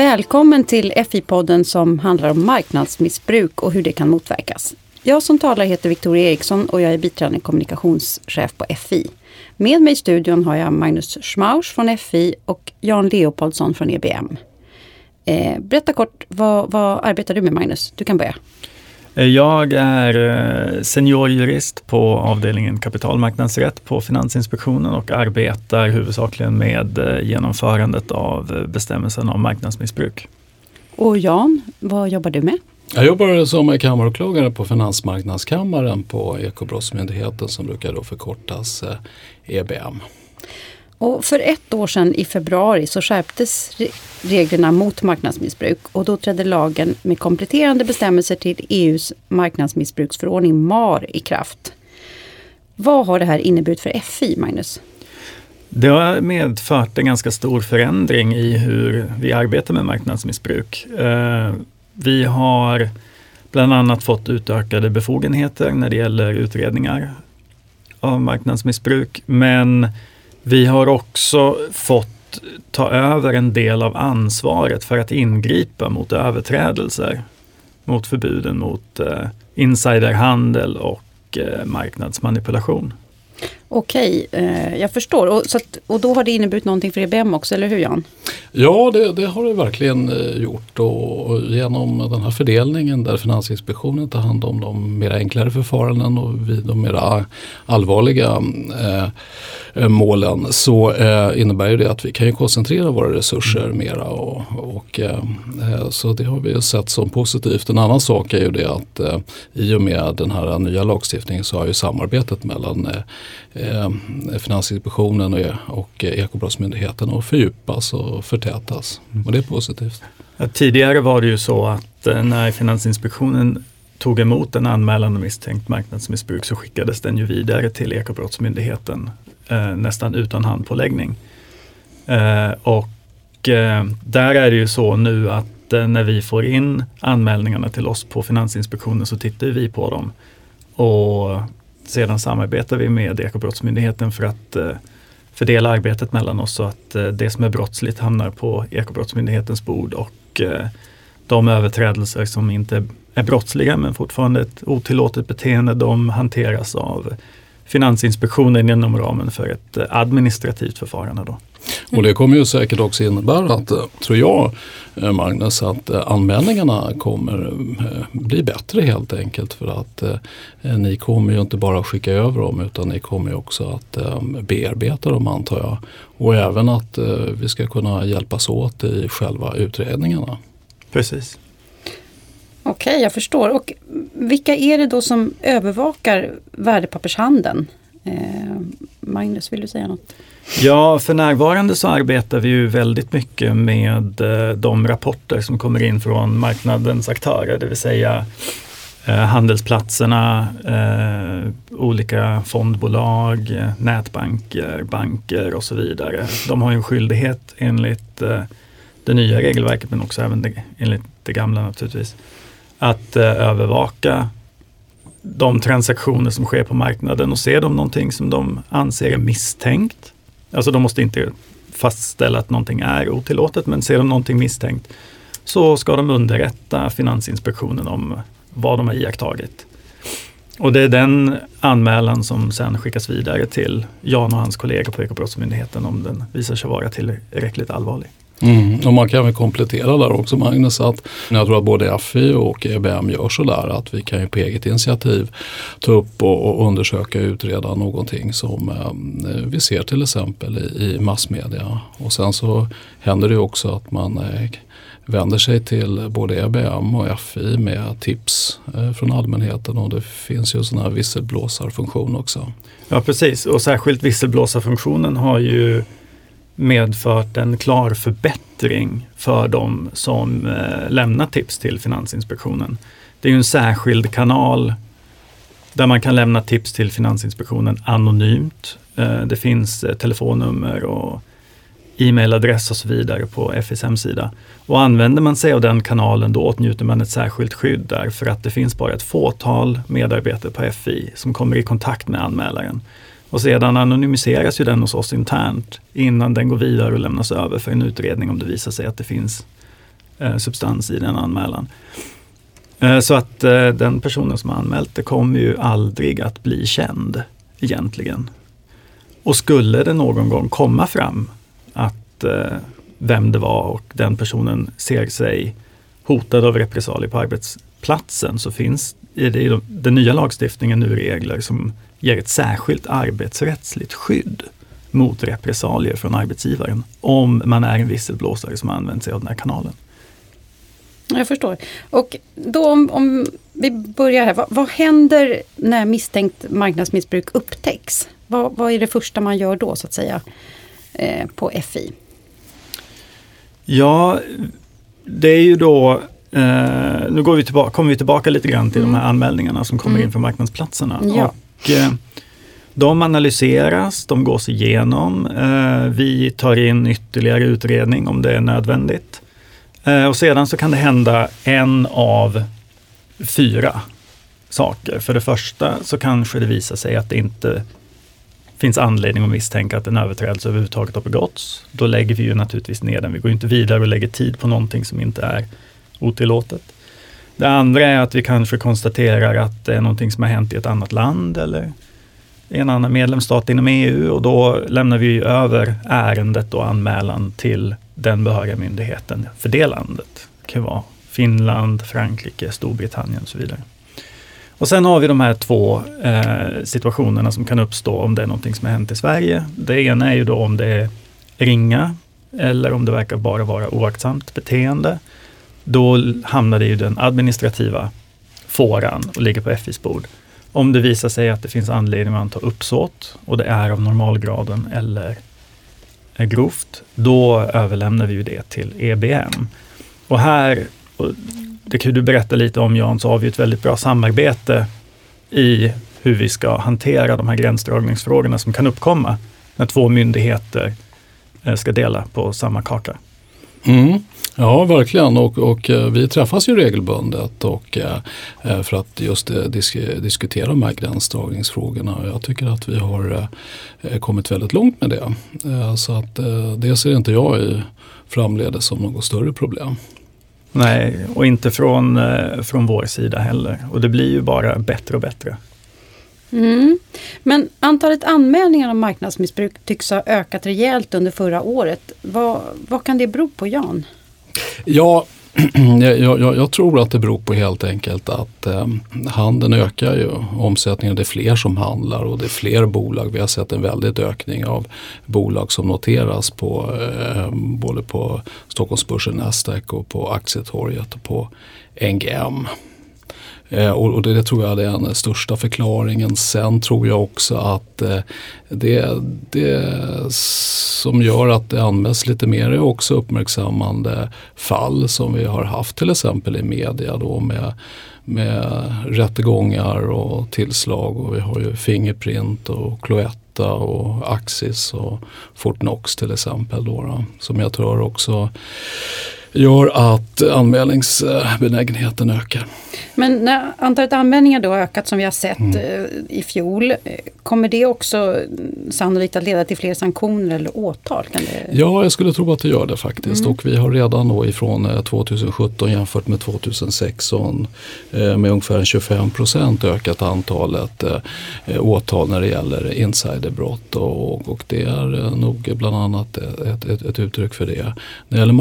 Välkommen till FI-podden som handlar om marknadsmissbruk och hur det kan motverkas. Jag som talar heter Victoria Eriksson och jag är biträdande kommunikationschef på FI. Med mig i studion har jag Magnus Schmausch från FI och Jan Leopoldsson från EBM. Eh, berätta kort, vad, vad arbetar du med Magnus? Du kan börja. Jag är eh, seniorjurist på avdelningen kapitalmarknadsrätt på Finansinspektionen och arbetar huvudsakligen med eh, genomförandet av eh, bestämmelserna om marknadsmissbruk. Och Jan, vad jobbar du med? Jag jobbar som kammaråklagare på Finansmarknadskammaren på Ekobrottsmyndigheten som brukar då förkortas EBM. Och för ett år sedan i februari så skärptes reglerna mot marknadsmissbruk och då trädde lagen med kompletterande bestämmelser till EUs marknadsmissbruksförordning MAR i kraft. Vad har det här inneburit för FI, Magnus? Det har medfört en ganska stor förändring i hur vi arbetar med marknadsmissbruk. Eh, vi har bland annat fått utökade befogenheter när det gäller utredningar av marknadsmissbruk. Men vi har också fått ta över en del av ansvaret för att ingripa mot överträdelser. Mot förbuden mot eh, insiderhandel och eh, marknadsmanipulation. Okej, eh, jag förstår. Och, så att, och då har det inneburit någonting för EBM också, eller hur Jan? Ja, det, det har det verkligen eh, gjort och, och, genom den här fördelningen där Finansinspektionen tar hand om de mer enklare förfaranden och vi de mer allvarliga eh, Eh, målen så eh, innebär det att vi kan koncentrera våra resurser mm. mera. Och, och eh, så det har vi sett som positivt. En annan sak är ju det att i och med den här nya lagstiftningen så har ju samarbetet mellan Finansinspektionen och, och Ekobrottsmyndigheten att fördjupas och förtätas. Mm. Och det är positivt. Ja, tidigare var det ju så att när Finansinspektionen tog emot en anmälan om misstänkt marknadsmissbruk så skickades den ju vidare till Ekobrottsmyndigheten eh, nästan utan handpåläggning. Eh, och eh, där är det ju så nu att eh, när vi får in anmälningarna till oss på Finansinspektionen så tittar vi på dem. Och sedan samarbetar vi med Ekobrottsmyndigheten för att eh, fördela arbetet mellan oss så att eh, det som är brottsligt hamnar på Ekobrottsmyndighetens bord och eh, de överträdelser som inte är brottsliga men fortfarande ett otillåtet beteende, de hanteras av Finansinspektionen inom ramen för ett eh, administrativt förfarande. Då. Och det kommer ju säkert också innebära att, eh, tror jag eh, Magnus, att anmälningarna kommer bli bättre helt enkelt. För att eh, ni kommer ju inte bara skicka över dem utan ni kommer också att eh, bearbeta dem antar jag. Och även att eh, vi ska kunna hjälpas åt i själva utredningarna. Precis. Okej, okay, jag förstår. Och vilka är det då som övervakar värdepappershandeln? Eh, Magnus, vill du säga något? Ja, för närvarande så arbetar vi ju väldigt mycket med eh, de rapporter som kommer in från marknadens aktörer, det vill säga eh, handelsplatserna, eh, olika fondbolag, nätbanker, banker och så vidare. De har ju en skyldighet enligt eh, det nya regelverket men också även det, enligt det gamla naturligtvis att eh, övervaka de transaktioner som sker på marknaden och ser de någonting som de anser är misstänkt. Alltså de måste inte fastställa att någonting är otillåtet, men ser de någonting misstänkt så ska de underrätta Finansinspektionen om vad de har iakttagit. Och det är den anmälan som sen skickas vidare till Jan och hans kollegor på Ekobrottsmyndigheten om den visar sig vara tillräckligt allvarlig. Mm. Och man kan väl komplettera där också Magnus att jag tror att både FI och EBM gör sådär att vi kan ju på eget initiativ ta upp och, och undersöka och utreda någonting som eh, vi ser till exempel i, i, massmedia. Och sen så händer det också att man eh, vänder sig till både EBM och FI med tips eh, från allmänheten och det finns ju sån här visselblåsarfunktion också. Ja precis och särskilt visselblåsarfunktionen har ju medfört en klar förbättring för de som eh, lämnar tips till Finansinspektionen. Det är en särskild kanal där man kan lämna tips till Finansinspektionen anonymt. Eh, det finns eh, telefonnummer och e-mailadress och så vidare på FIs hemsida. Och använder man sig av den kanalen då åtnjuter man ett särskilt skydd därför att det finns bara ett fåtal medarbetare på FI som kommer i kontakt med anmälaren. Och sedan anonymiseras ju den hos oss internt innan den går vidare och lämnas över för en utredning om det visar sig att det finns eh, substans i den anmälan. Eh, så att eh, den personen som har anmält det kommer ju aldrig att bli känd egentligen. Och skulle det någon gång komma fram att eh, vem det var och den personen ser sig hotad av repressalier på arbetsplatsen så finns i den nya lagstiftningen nu regler som ger ett särskilt arbetsrättsligt skydd mot repressalier från arbetsgivaren om man är en visselblåsare som använt sig av den här kanalen. Jag förstår. Och då om, om vi börjar här, vad, vad, händer när misstänkt marknadsmissbruk upptäcks? Vad, vad, är det första man gör då så att säga eh, på FI? Ja, det är ju då Eh, nu går vi tillbaka, kommer vi tillbaka lite grann till mm. de här anmälningarna som kommer mm. in från marknadsplatserna. Ja. Och, eh, de analyseras, de gås igenom. Eh, vi tar in ytterligare utredning om det är nödvändigt. Eh, och sedan så kan det hända en av fyra saker. För det första så kanske det visar sig att det inte finns anledning att misstänka att en överträdelse överhuvudtaget har begåtts. Då lägger vi ju naturligtvis ner den. Vi går inte vidare och lägger tid på någonting som inte är otillåtet. Det andra är att vi kanske konstaterar att det är någonting som har hänt i ett annat land eller i en annan medlemsstat inom EU och då lämnar vi över ärendet och anmälan till den behöriga myndigheten för det landet. Det kan vara Finland, Frankrike, Storbritannien och så vidare. Och sen har vi de här två eh, situationerna som kan uppstå om det är någonting som har hänt i Sverige. Det ena är ju då om det är ringa eller om det verkar bara vara oaktsamt beteende. Då hamnar det i den administrativa fåran och ligger på FIs bord. Om det visar sig att det finns anledning att anta uppsåt och det är av normalgraden eller är grovt, då överlämnar vi det till EBM. Och här, och det kan du berätta lite om Jan, så har vi ett väldigt bra samarbete i hur vi ska hantera de här gränsdragningsfrågorna som kan uppkomma när två myndigheter eh, ska dela på samma kaka. Mm. Ja, verkligen. Och, och eh, vi träffas ju regelbundet och, eh, eh, för att just disk diskutera de här gränsdragningsfrågorna. Jag tycker att vi har kommit väldigt långt med det. Så att det ser inte jag i framledes som något större problem. Nej, och inte från, från vår sida heller. Och det blir ju bara bättre och bättre. Mm. Men antalet anmälningar om marknadsmissbruk tycks ha ökat rejält under förra året. Vad, vad kan det bero på Jan? Ja, jag, jag, jag, tror att det beror på helt enkelt att eh, handeln ökar ju. Omsättningen, det är fler som handlar och det är fler bolag. Vi har sett en väldig ökning av bolag som noteras på eh, både på Stockholmsbörsen, Nasdaq och på Aktietorget och på NGM. Eh, och, det, det, tror jag är den största förklaringen. Sen tror jag också att eh, det, det som gör att det anmäls lite mer är också uppmärksammande fall som vi har haft till exempel i media då med med rättegångar och tillslag och vi har ju Fingerprint och Cloetta och Axis och Fortnox till exempel då, då som jag tror också gör att anmälningsbenägenheten ökar. Men när antalet anmälningar då ökat som vi har sett mm. Eh, i fjol, eh, kommer det också sannolikt att leda till fler sanktioner eller åtal? Kan det... Ja, jag skulle tro att det gör det faktiskt mm. och vi har redan då ifrån 2017 eh, jämfört med 2016 med ungefär 25 procent ökat antalet åtal när det gäller insiderbrott och, och det är nog bland annat ett, ett, ett uttryck för det. När det gäller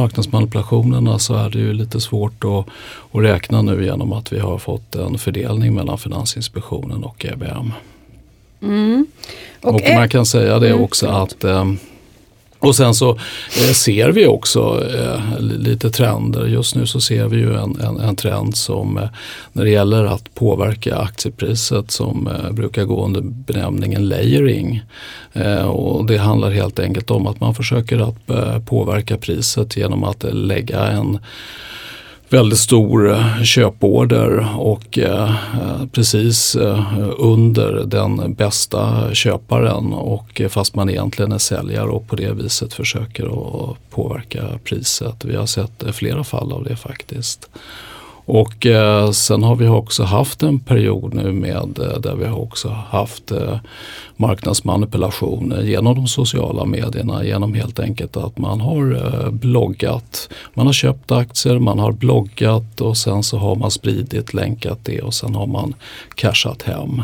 marknadsmanipulationerna så är det ju lite svårt att, att räkna nu genom att vi har fått en fördelning mellan Finansinspektionen och EBM. Mm. Och, och, man kan säga det mm, också att eh, och sen så eh, ser vi också eh, lite trender. Just nu så ser vi ju en, en, en trend som eh, när det gäller att påverka aktiepriset som eh, brukar gå under benämningen layering. Eh, och det handlar helt enkelt om att man försöker att eh, påverka priset genom att lägga en väldigt stor eh, köporder och eh, eh, precis under den bästa köparen och fast man egentligen är säljare och på det viset försöker att påverka priset. Vi har sett flera fall av det faktiskt. Och eh, sen har vi också haft en period nu med eh, där vi har också haft eh, marknadsmanipulationer genom de sociala medierna genom helt enkelt att man har eh, bloggat. Man har köpt aktier, man har bloggat och sen så har man spridit, länkat det och sen har man cashat hem.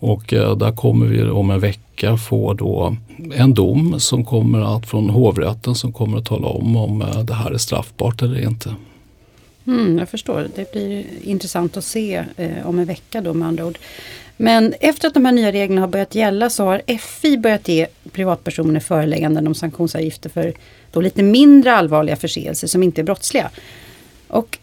Och eh, där kommer vi om en vecka få då en dom som kommer att från hovrätten som kommer att tala om om eh, det här är straffbart eller inte. Mm, jag förstår. Det blir intressant att se eh, om en vecka då med andra ord. Men efter att de här nya reglerna har börjat gälla så har FI börjat ge privatpersoner förelägganden om sanktionsavgifter för då lite mindre allvarliga förseelser som inte är brottsliga. Och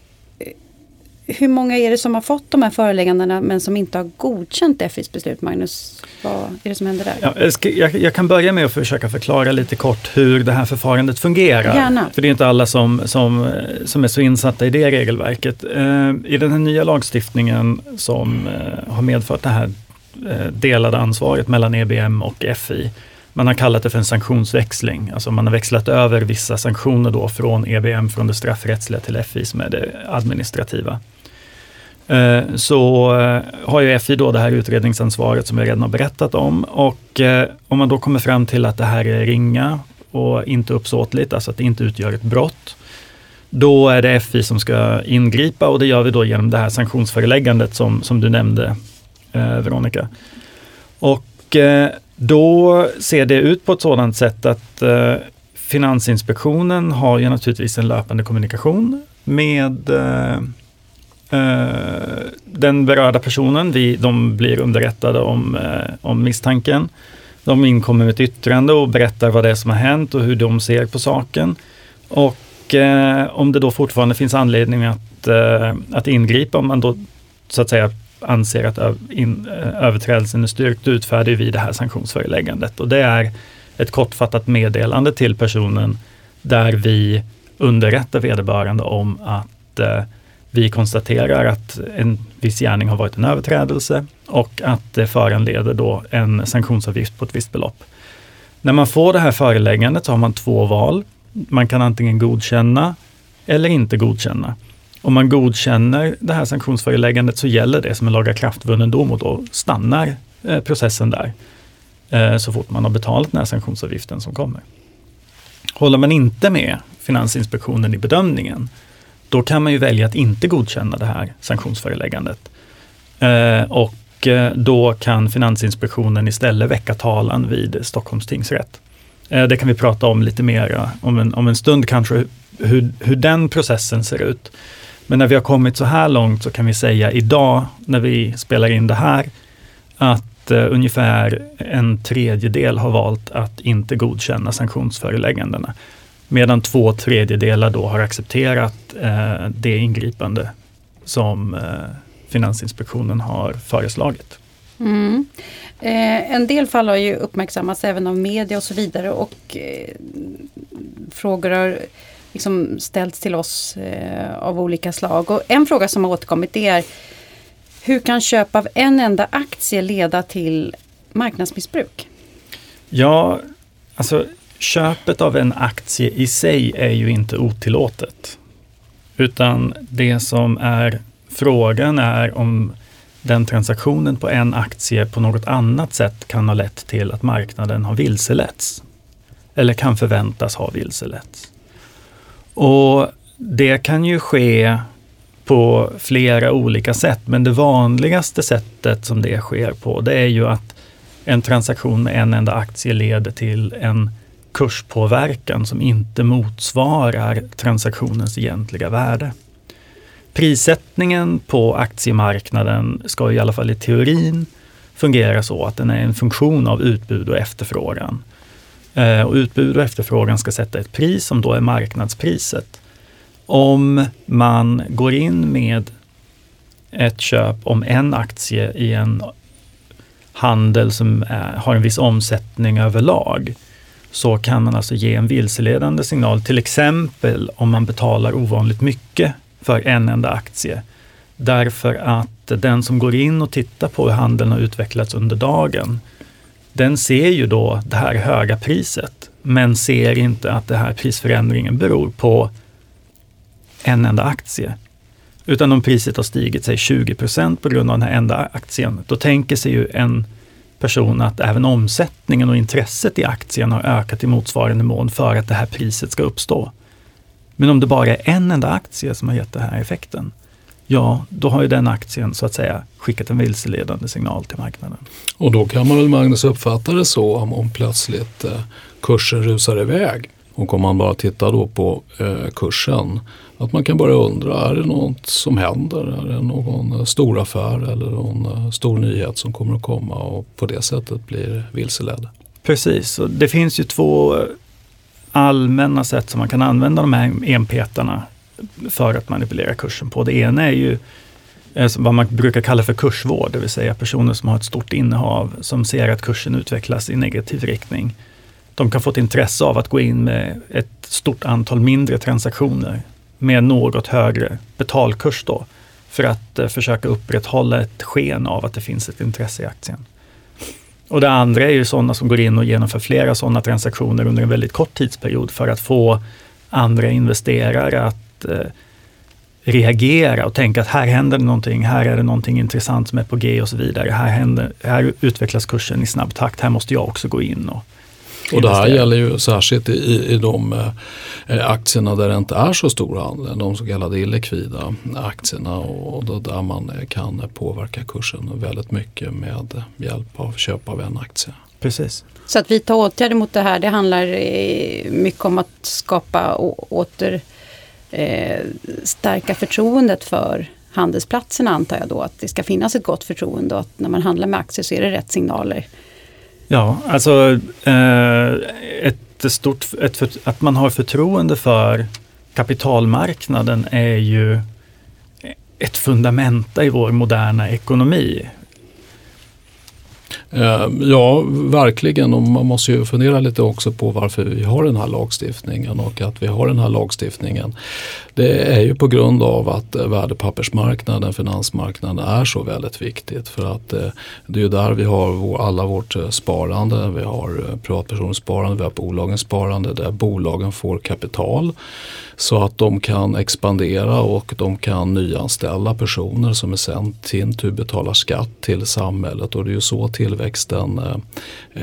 hur många är det som har fått de här föreläggandena men som inte har godkänt FIs beslut, Magnus? Vad är det som händer där? Ja, jag, jag, kan börja med att försöka förklara lite kort hur det här förfarandet fungerar. Gärna. För det är inte alla som, som, som är så insatta i det regelverket. Eh, I den här nya lagstiftningen som eh, har medfört det här eh, delade ansvaret mellan EBM och FI. Man har kallat det för en sanktionsväxling. Alltså man har växlat över vissa sanktioner då från EBM, från det straffrättsliga till FI som är det administrativa. Eh, så eh, har ju FI då det här utredningsansvaret som jag redan har berättat om och eh, om man då kommer fram till att det här är ringa och inte uppsåtligt, alltså att det inte utgör ett brott, då är det FI som ska ingripa och det gör vi då genom det här sanktionsföreläggandet som, som du nämnde, eh, Veronica. Och eh, då ser det ut på ett sådant sätt att eh, Finansinspektionen har ju naturligtvis en löpande kommunikation med Eh, Eh, den berörda personen, vi, de blir underrättade om, eh, om misstanken. De inkommer med ett yttrande och berättar vad det är som har hänt och hur de ser på saken. Och eh, om det då fortfarande finns anledning att, eh, att ingripa, om man då så att säga anser att in, eh, överträdelsen är styrkt, utfärdar vi det här sanktionsföreläggandet. Och det är ett kortfattat meddelande till personen där vi underrättar vederbörande om att eh, vi konstaterar att en viss gärning har varit en överträdelse och att det föranleder då en sanktionsavgift på ett visst belopp. När man får det här föreläggandet så har man två val. Man kan antingen godkänna eller inte godkänna. Om man godkänner det här sanktionsföreläggandet så gäller det som en lagakraftvunnen dom och då stannar eh, processen där. Eh, så fort man har betalat den här sanktionsavgiften som kommer. Håller man inte med Finansinspektionen i bedömningen då kan man ju välja att inte godkänna det här sanktionsföreläggandet. Eh, och eh, då kan Finansinspektionen istället väcka talan vid Stockholms tingsrätt. Eh, det kan vi prata om lite mer om en, om en stund kanske, hur, hur den processen ser ut. Men när vi har kommit så här långt så kan vi säga idag, när vi spelar in det här, att eh, ungefär en tredjedel har valt att inte godkänna sanktionsföreläggandena. Medan två tredjedelar då har accepterat eh, det ingripande som eh, Finansinspektionen har föreslagit. Mm. Eh, en del fall har ju uppmärksammats även av media och så vidare och eh, frågor har liksom ställts till oss eh, av olika slag. Och en fråga som har återkommit det är hur kan köp av en enda aktie leda till marknadsmissbruk? Ja, alltså köpet av en aktie i sig är ju inte otillåtet. Utan det som är frågan är om den transaktionen på en aktie på något annat sätt kan ha lett till att marknaden har vilseletts. Eller kan förväntas ha vilseletts. Och det kan ju ske på flera olika sätt, men det vanligaste sättet som det sker på, det är ju att en transaktion med en enda aktie leder till en kurspåverkan som inte motsvarar transaktionens egentliga värde. Prissättningen på aktiemarknaden ska i alla fall i teorin fungera så att den är en funktion av utbud och efterfrågan. Eh, och utbud och efterfrågan ska sätta ett pris som då är marknadspriset. Om man går in med ett köp om en aktie i en handel som är, har en viss omsättning överlag, så kan man alltså ge en vilseledande signal, till exempel om man betalar ovanligt mycket för en enda aktie. Därför att den som går in och tittar på hur handeln har utvecklats under dagen, den ser ju då det här höga priset, men ser inte att den här prisförändringen beror på en enda aktie. Utan om priset har stigit sig 20 procent på grund av den här enda aktien, då tänker sig ju en person att även omsättningen och intresset i aktien har ökat i motsvarande mån för att det här priset ska uppstå. Men om det bara är en enda aktie som har gett den här effekten, ja, då har ju den aktien så att säga skickat en vilseledande signal till marknaden. Och då kan man väl Magnus uppfatta det så om, om plötsligt eh, kursen rusar iväg. Och om man bara tittar då på eh, kursen, att man kan börja undra, är det något som händer? Är det någon eh, stor affär eller någon eh, stor nyhet som kommer att komma och på det sättet blir vilseledd? Precis, och det finns ju två eh, allmänna sätt som man kan använda de här enpetarna för att manipulera kursen på. Det ena är ju vad man brukar kalla för kursvård, det vill säga personer som har ett stort innehav som ser att kursen utvecklas i negativ riktning. De kan få ett intresse av att gå in med ett stort antal mindre transaktioner med något högre betalkurs då för att eh, försöka upprätthålla ett sken av att det finns ett intresse i aktien. Och det andra är ju sådana som går in och genomför flera sådana transaktioner under en väldigt kort tidsperiod för att få andra investerare att eh, reagera och tänka att här händer någonting, här är det någonting intressant som är på G och så vidare. Här, händer, här utvecklas kursen i snabb takt, här måste jag också gå in och och det här gäller ju särskilt i, i de eh, aktierna där det inte är så stor handel, de så kallade illikvida aktierna och då, där man kan påverka kursen väldigt mycket med hjälp av köp av en aktie. Precis. Så att vidta åtgärder mot det här, det handlar eh, mycket om att skapa åter eh, stärka förtroendet för handelsplatserna antar jag då. Att det ska finnas ett gott förtroende och att när man handlar med aktier så är det rätt signaler Ja, alltså eh, ett stort, ett, att man har förtroende för kapitalmarknaden är ju ett fundamenta i vår moderna ekonomi. Eh, ja, verkligen. Och man måste ju fundera lite också på varför vi har den här lagstiftningen och att vi har den här lagstiftningen. Det är ju på grund av att eh, värdepappersmarknaden, finansmarknaden är så väldigt viktigt. För att eh, det är ju där vi har alla vårt sparande. Vi har privatpersoners sparande, vi har bolagens sparande där bolagen får kapital så att de kan expandera och de kan nyanställa personer som i sin tur betalar skatt till samhället och det är ju så tillväxten eh,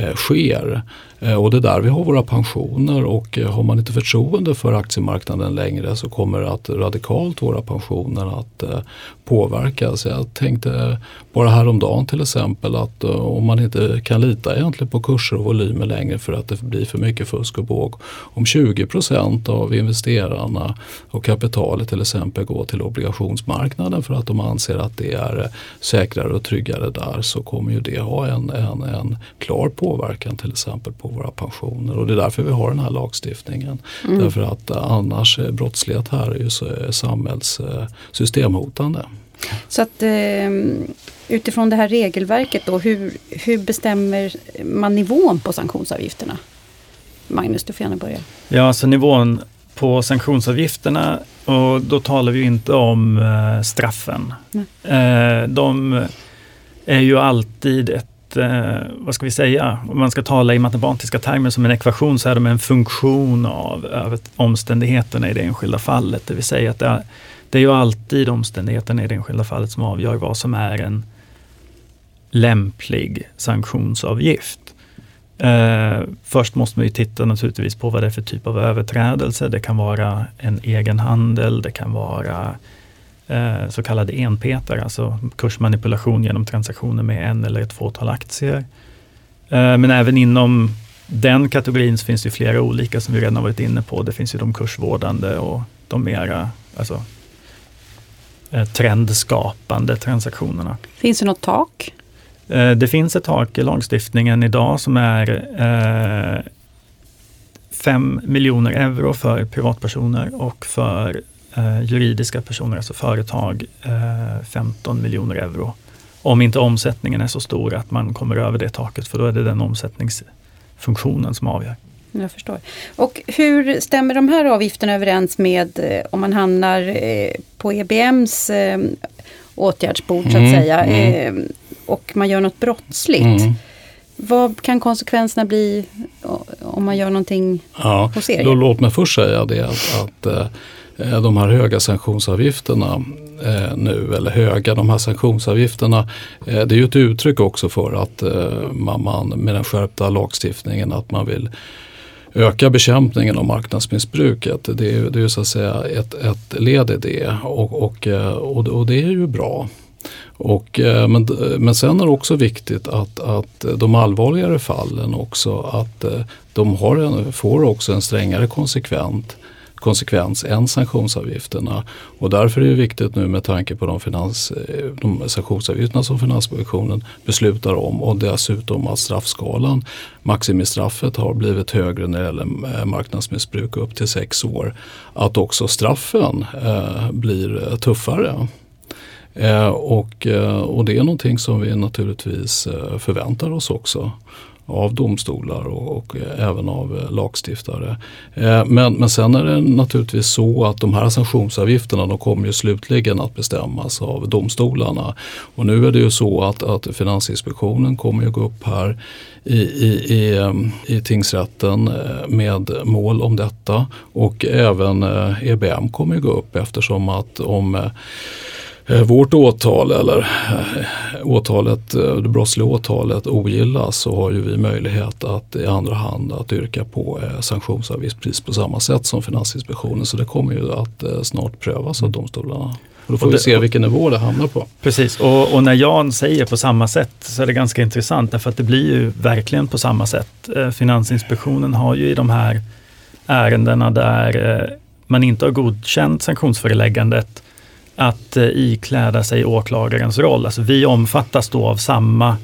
eh sker. Eh, och det är där vi har våra pensioner och eh, har man inte förtroende för aktiemarknaden längre så kommer att radikalt våra pensioner att eh, påverkas. Jag tänkte bara häromdagen till exempel att om man inte kan lita egentligen på kurser och volymer längre för att det blir för mycket fusk och båg. Om 20% av investerarna och kapitalet till exempel går till obligationsmarknaden för att de anser att det är säkrare och tryggare där så kommer ju det ha en, en, en klar påverkan till exempel på våra pensioner och det är därför vi har den här lagstiftningen. Mm. Därför att eh, annars eh, brottslighet här är ju eh, samhällssystemhotande. Så att utifrån det här regelverket då, hur, hur bestämmer man nivån på sanktionsavgifterna? Magnus, du får gärna börja. Ja, alltså nivån på sanktionsavgifterna och då talar vi inte om straffen. Mm. de är ju alltid ett eh, vad ska vi säga, om man ska tala i matematiska termer som en ekvation så är de en funktion av, av omständigheterna i det enskilda fallet. Det vill säga att det är, det är ju alltid omständigheterna i det enskilda fallet som avgör vad som är en lämplig sanktionsavgift. Eh, först måste man ju titta naturligtvis på vad det är för typ av överträdelse. Det kan vara en egen handel, det kan vara eh, så kallade enpetare, alltså kursmanipulation genom transaktioner med en eller ett fåtal aktier. Eh, men även inom den kategorin finns det flera olika som vi redan varit inne på. Det finns ju de kursvårdande och de mera alltså, eh, trendskapande transaktionerna. Finns det något tak? Det finns ett tak i lagstiftningen idag som är eh, 5 miljoner euro för privatpersoner och för eh, juridiska personer, alltså företag, eh, 15 miljoner euro. Om inte omsättningen är så stor att man kommer över det taket, för då är det den omsättningsfunktionen som avgör. Jag förstår. Och hur stämmer de här avgifterna överens med eh, om man hamnar eh, på EBMs eh, åtgärdsbord så att mm, säga mm. Och man gör något brottsligt? Mm. Vad kan konsekvenserna bli om man gör någonting ja, hos er? Då, låt mig först säga det att, att Eh, Eh, de här höga sanktionsavgifterna eh, nu eller höga, de här sanktionsavgifterna. Eh, det är ju ett uttryck också för att eh, man, man med den skärpta lagstiftningen att man vill öka bekämpningen av marknadsmissbruket. Det är, det är så att säga ett, ett led i det och, och, eh, och, och det är ju bra. Och, eh, men, men sen är det också viktigt att, att de allvarligare fallen också att de har en, får också en strängare konsekvent konsekvens än sanktionsavgifterna. Och därför är det viktigt nu med tanke på de, finans, eh, de sanktionsavgifterna som Finansinspektionen beslutar om och dessutom att straffskalan, maximistraffet har blivit högre när det gäller eh, marknadsmissbruk upp till sex år. Att också straffen eh, blir eh, tuffare. Eh, och, eh, och det är någonting som vi naturligtvis eh, förväntar oss också av domstolar och, och eh, även av eh, lagstiftare. Eh, men, men sen är det naturligtvis så att de här sanktionsavgifterna de kommer ju slutligen att bestämmas av domstolarna. Och nu är det ju så att, att Finansinspektionen kommer ju gå upp här i, i, i, i tingsrätten med mål om detta och även EBM kommer ju gå upp eftersom att om vårt åtal eller eh, åtalet, eh, det brottsliga åtalet ogillas så har ju vi möjlighet att i andra hand att yrka på sanktionsavgift precis på samma sätt som Finansinspektionen. Så det kommer ju att snart prövas av domstolarna. Och då får och det, vi se vilken nivå det hamnar på. Precis, och, och, när Jan säger på samma sätt så är det ganska intressant därför att det blir ju verkligen på samma sätt. Finansinspektionen har ju i de här ärendena där man inte har godkänt sanktionsföreläggandet att eh, ikläda sig åklagarens roll. Alltså vi omfattas då av samma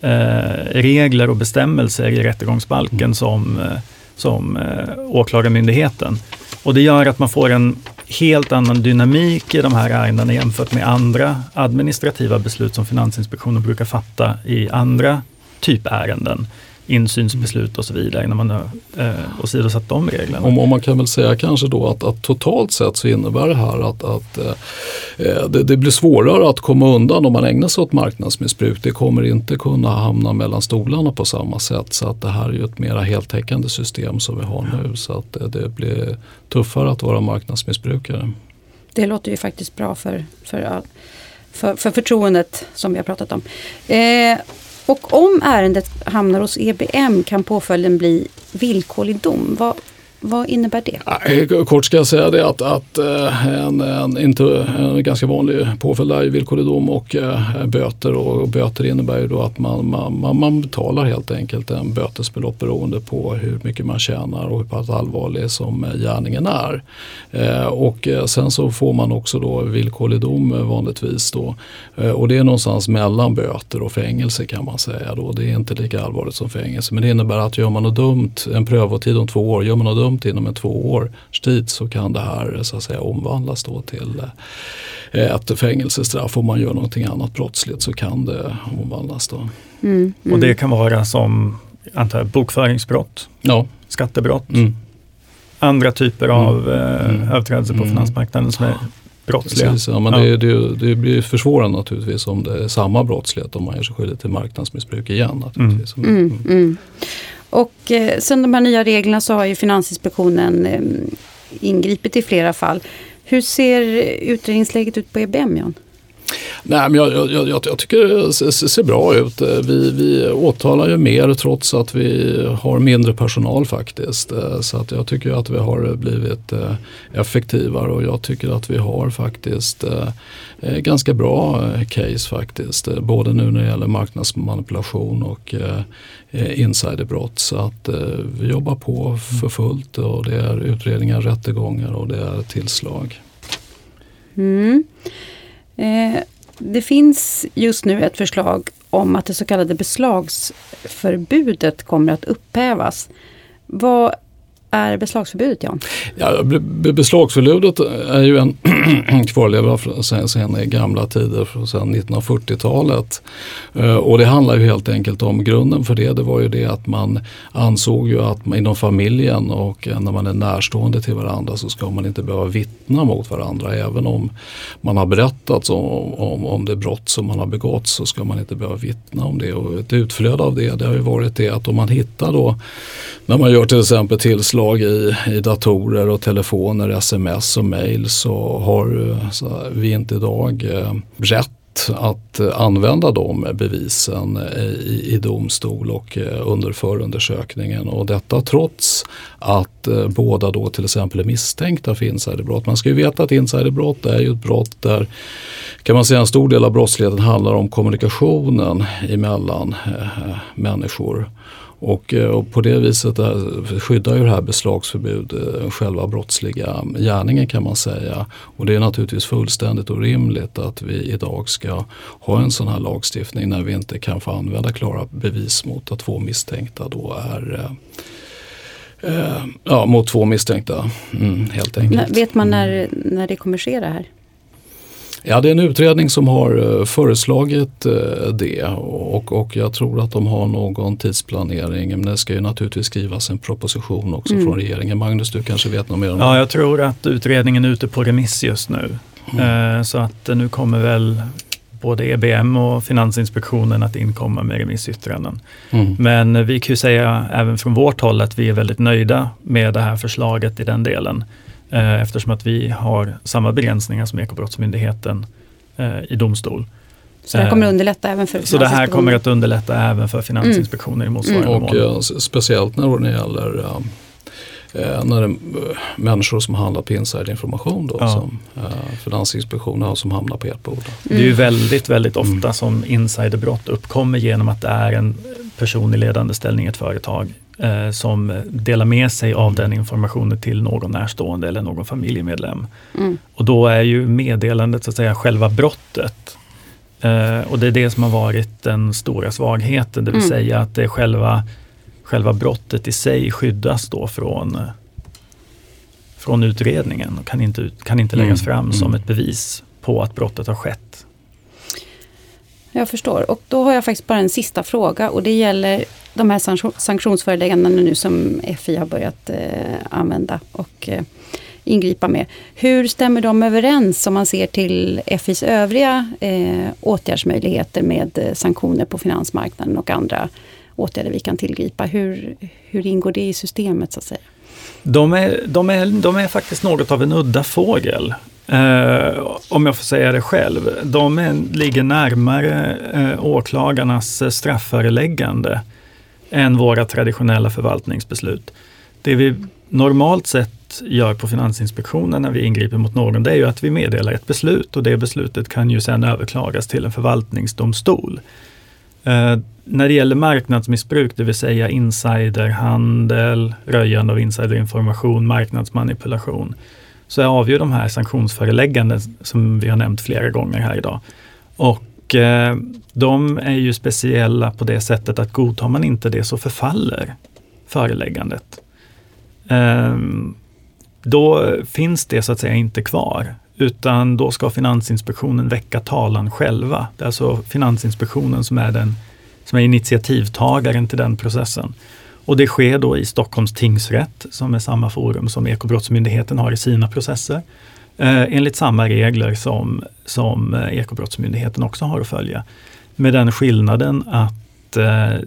eh, regler och bestämmelser i rättegångsbalken mm. som, eh, som eh, åklagarmyndigheten. Och det gör att man får en helt annan dynamik i de här ärendena jämfört med andra administrativa beslut som Finansinspektionen brukar fatta i andra typärenden insynsbeslut och så vidare när man har eh, åsidosatt de reglerna. Och, man kan väl säga kanske då att, att totalt sett så innebär det här att, att eh, eh, det, det, blir svårare att komma undan om man ägnar sig åt marknadsmissbruk. Det kommer inte kunna hamna mellan stolarna på samma sätt så att det här är ju ett mera heltäckande system som vi har nu så att det, det blir tuffare att vara marknadsmissbrukare. Det låter ju faktiskt bra för, för, för, för förtroendet som vi har pratat om. Eh, och om ärendet hamnar hos EBM kan påföljden bli villkorlig dom. Vad, vad innebär det? Eh, kort ska jag säga det att, att eh, en, en, inte, en ganska vanlig påföljd är villkorlig dom och eh, böter. Och böter innebär ju då att man, man, man betalar helt enkelt en bötesbelopp beroende på hur mycket man tjänar och hur pass allvarlig som gärningen är. Och sen så får man också då villkorlig dom vanligtvis då. Och det är någonstans mellan böter och fängelse kan man säga då. Det är inte lika allvarligt som fängelse. Men det innebär att gör man något dumt, en prövotid om två år, gör man något dumt inom en två års tid så kan det här så att säga omvandlas då till eh, ett fängelsestraff. Om man gör någonting annat brottsligt så kan det omvandlas då. Mm, mm. Och det kan vara som antar bokföringsbrott, ja. skattebrott, mm. andra typer av mm. eh, mm. överträdelser på mm. finansmarknaden som är brottsliga. Precis, ja, men ja. Det, det, det, blir försvårande naturligtvis om det är samma brottslighet om man gör sig skyldig till marknadsmissbruk igen. Naturligtvis. Mm. Och eh, sen de här nya reglerna så har ju Finansinspektionen eh, ingripit i flera fall. Hur ser eh, utredningsläget ut på EBM, Jan? Nej, men jag, jag, jag, jag tycker det ser bra ut. Eh, vi, vi åtalar ju mer trots att vi har mindre personal faktiskt. Eh, så att jag tycker att vi har blivit eh, effektivare och jag tycker att vi har faktiskt ganska bra case faktiskt. Både nu när det gäller marknadsmanipulation och insiderbrott. Så att vi jobbar på för fullt och det är utredningar, rättegångar och det är tillslag. Mm. Eh, det finns just nu ett förslag om att det så kallade beslagsförbudet kommer att upphävas. Vad är beslagsförbudet Jan? Ja, beslagsförbudet är ju en kvarleva sen, sen gamla tider, sedan 1940-talet. Eh, och det handlar ju helt enkelt om grunden för det. Det var ju det att man ansåg ju att inom familjen och eh, när man är närstående till varandra så ska man inte behöva vittna mot varandra. Även om man har berättat om, om, om det brott som man har begått så ska man inte behöva vittna om det. Och ett utflöde av det, det har ju varit det att om man hittar då när man gör till exempel tillslag idag i, i datorer och telefoner, sms och mail eh, så har så vi inte idag eh, rätt att eh, använda de bevisen eh, i, i domstol och under förundersökningen. Och detta trots att båda då till exempel är misstänkta för insiderbrott. Man ska ju veta att insiderbrott är ju ett brott där kan man säga en stor del av brottsligheten handlar om kommunikationen emellan eh, människor. Och, eh, och, på det viset är, skyddar ju det här beslagsförbud eh, själva brottsliga gärningen kan man säga. Och det är naturligtvis fullständigt orimligt att vi idag ska ha en sån här lagstiftning när vi inte kan få använda klara bevis mot att två misstänkta då är eh, ja, mot två misstänkta mm, helt enkelt. Vet man när, när det kommer ske det här? Ja, det är en utredning som har eh, föreslagit eh, det och, och jag tror att de har någon tidsplanering. Men det ska ju naturligtvis skrivas en proposition också mm. från regeringen. Magnus, du kanske vet något mer om det? Ja, jag tror att utredningen är ute på remiss just nu. Mm. Eh, så att nu kommer väl både EBM och Finansinspektionen att inkomma med remissyttranden. Mm. Men vi kan ju säga även från vårt håll att vi är väldigt nöjda med det här förslaget i den delen. Eh, eftersom att vi har samma begränsningar som Ekobrottsmyndigheten eh, i domstol. Så det här kommer att underlätta även för Så det här kommer att underlätta även för Finansinspektionen mm. i motsvarande mm. mån. Och speciellt när det gäller eh, när det människor som handlar på insiderinformation då, ja. som eh, Finansinspektionen har som hamnar på ert bord. Mm. Det är ju väldigt, väldigt ofta mm. som insiderbrott uppkommer genom att det är en person i ledande ställning i ett företag eh, som delar med sig av den informationen till någon närstående eller någon familjemedlem. Mm. Och då är ju meddelandet så att säga själva brottet. Eh, och det är det som har varit den stora svagheten, det vill mm. säga att det är själva, själva brottet i sig skyddas då från från utredningen och kan inte, kan inte läggas mm. fram mm. som ett bevis på att brottet har skett. Jag förstår. Och då har jag faktiskt bara en sista fråga och det gäller de här sanktionsföreläggandena nu som FI har börjat eh, använda och eh, ingripa med. Hur stämmer de överens om man ser till FIs övriga eh, åtgärdsmöjligheter med eh, sanktioner på finansmarknaden och andra åtgärder vi kan tillgripa? Hur, hur ingår det i systemet så att säga? De är, de, är, de är faktiskt något av en udda fågel. Eh, om jag får säga det själv. De är, ligger närmare eh, åklagarnas strafföreläggande än våra traditionella förvaltningsbeslut. Det vi normalt sett gör på Finansinspektionen när vi ingriper mot någon, det är ju att vi meddelar ett beslut och det beslutet kan ju sedan överklagas till en förvaltningsdomstol. Eh, när det gäller marknadsmissbruk, det vill säga insiderhandel, röjande av insiderinformation, marknadsmanipulation, så avgör de här sanktionsförelägganden som vi har nämnt flera gånger här idag. Och eh, de är ju speciella på det sättet att godtar man inte det så förfaller föreläggandet. Eh, då finns det så att säga inte kvar utan då ska Finansinspektionen väcka talan själva. Det är alltså Finansinspektionen som är, den, som är initiativtagaren till den processen. Och det sker då i Stockholms tingsrätt som är samma forum som Ekobrottsmyndigheten har i sina processer. Eh, enligt samma regler som, som eh, Ekobrottsmyndigheten också har att följa. Med den skillnaden att eh,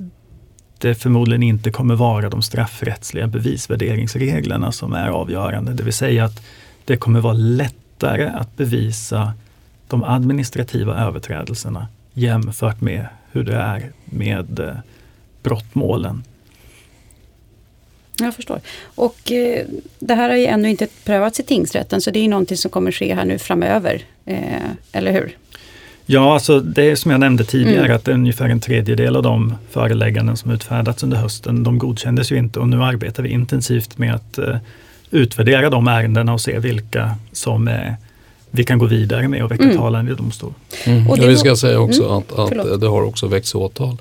det förmodligen inte kommer vara de straffrättsliga bevisvärderingsreglerna som är avgörande. Det vill säga att det kommer vara lättare att bevisa de administrativa överträdelserna jämfört med hur det är med eh, brottmålen. Jag förstår. Och eh, det här har ju ännu inte prövats i tingsrätten så det är någonting som kommer ske här nu framöver. Eh, eller hur? Ja, alltså det är som jag nämnde tidigare mm. att ungefär en tredjedel av de förelägganden som utfärdats under hösten, de godkändes ju inte och nu arbetar vi intensivt med att eh, utvärdera de ärendena och se vilka som vi kan gå vidare med och väcka mm. talan i domstol. Mm. Och ja, vi ska säga också mm. att, att det har också väckts åtal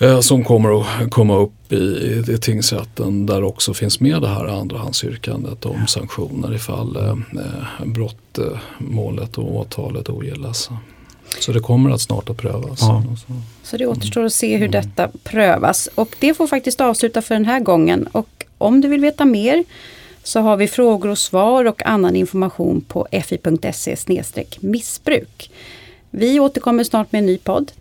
Eh, som kommer att komma upp i, i tingsrätten där också finns med det här andrahandsyrkandet om sanktioner ifall eh, eh brottmålet och åtalet ogillas. Så det kommer att snart att prövas. Ja. Så det återstår att se hur mm. detta prövas. Och det får faktiskt avsluta för den här gången. Och om du vill veta mer så har vi frågor och svar och annan information på fi.se missbruk. Vi återkommer snart med en ny podd.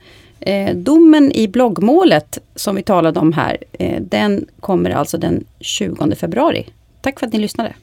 Eh, domen i bloggmålet som vi talade om här, eh, den kommer alltså den 20 februari. Tack för att ni lyssnade.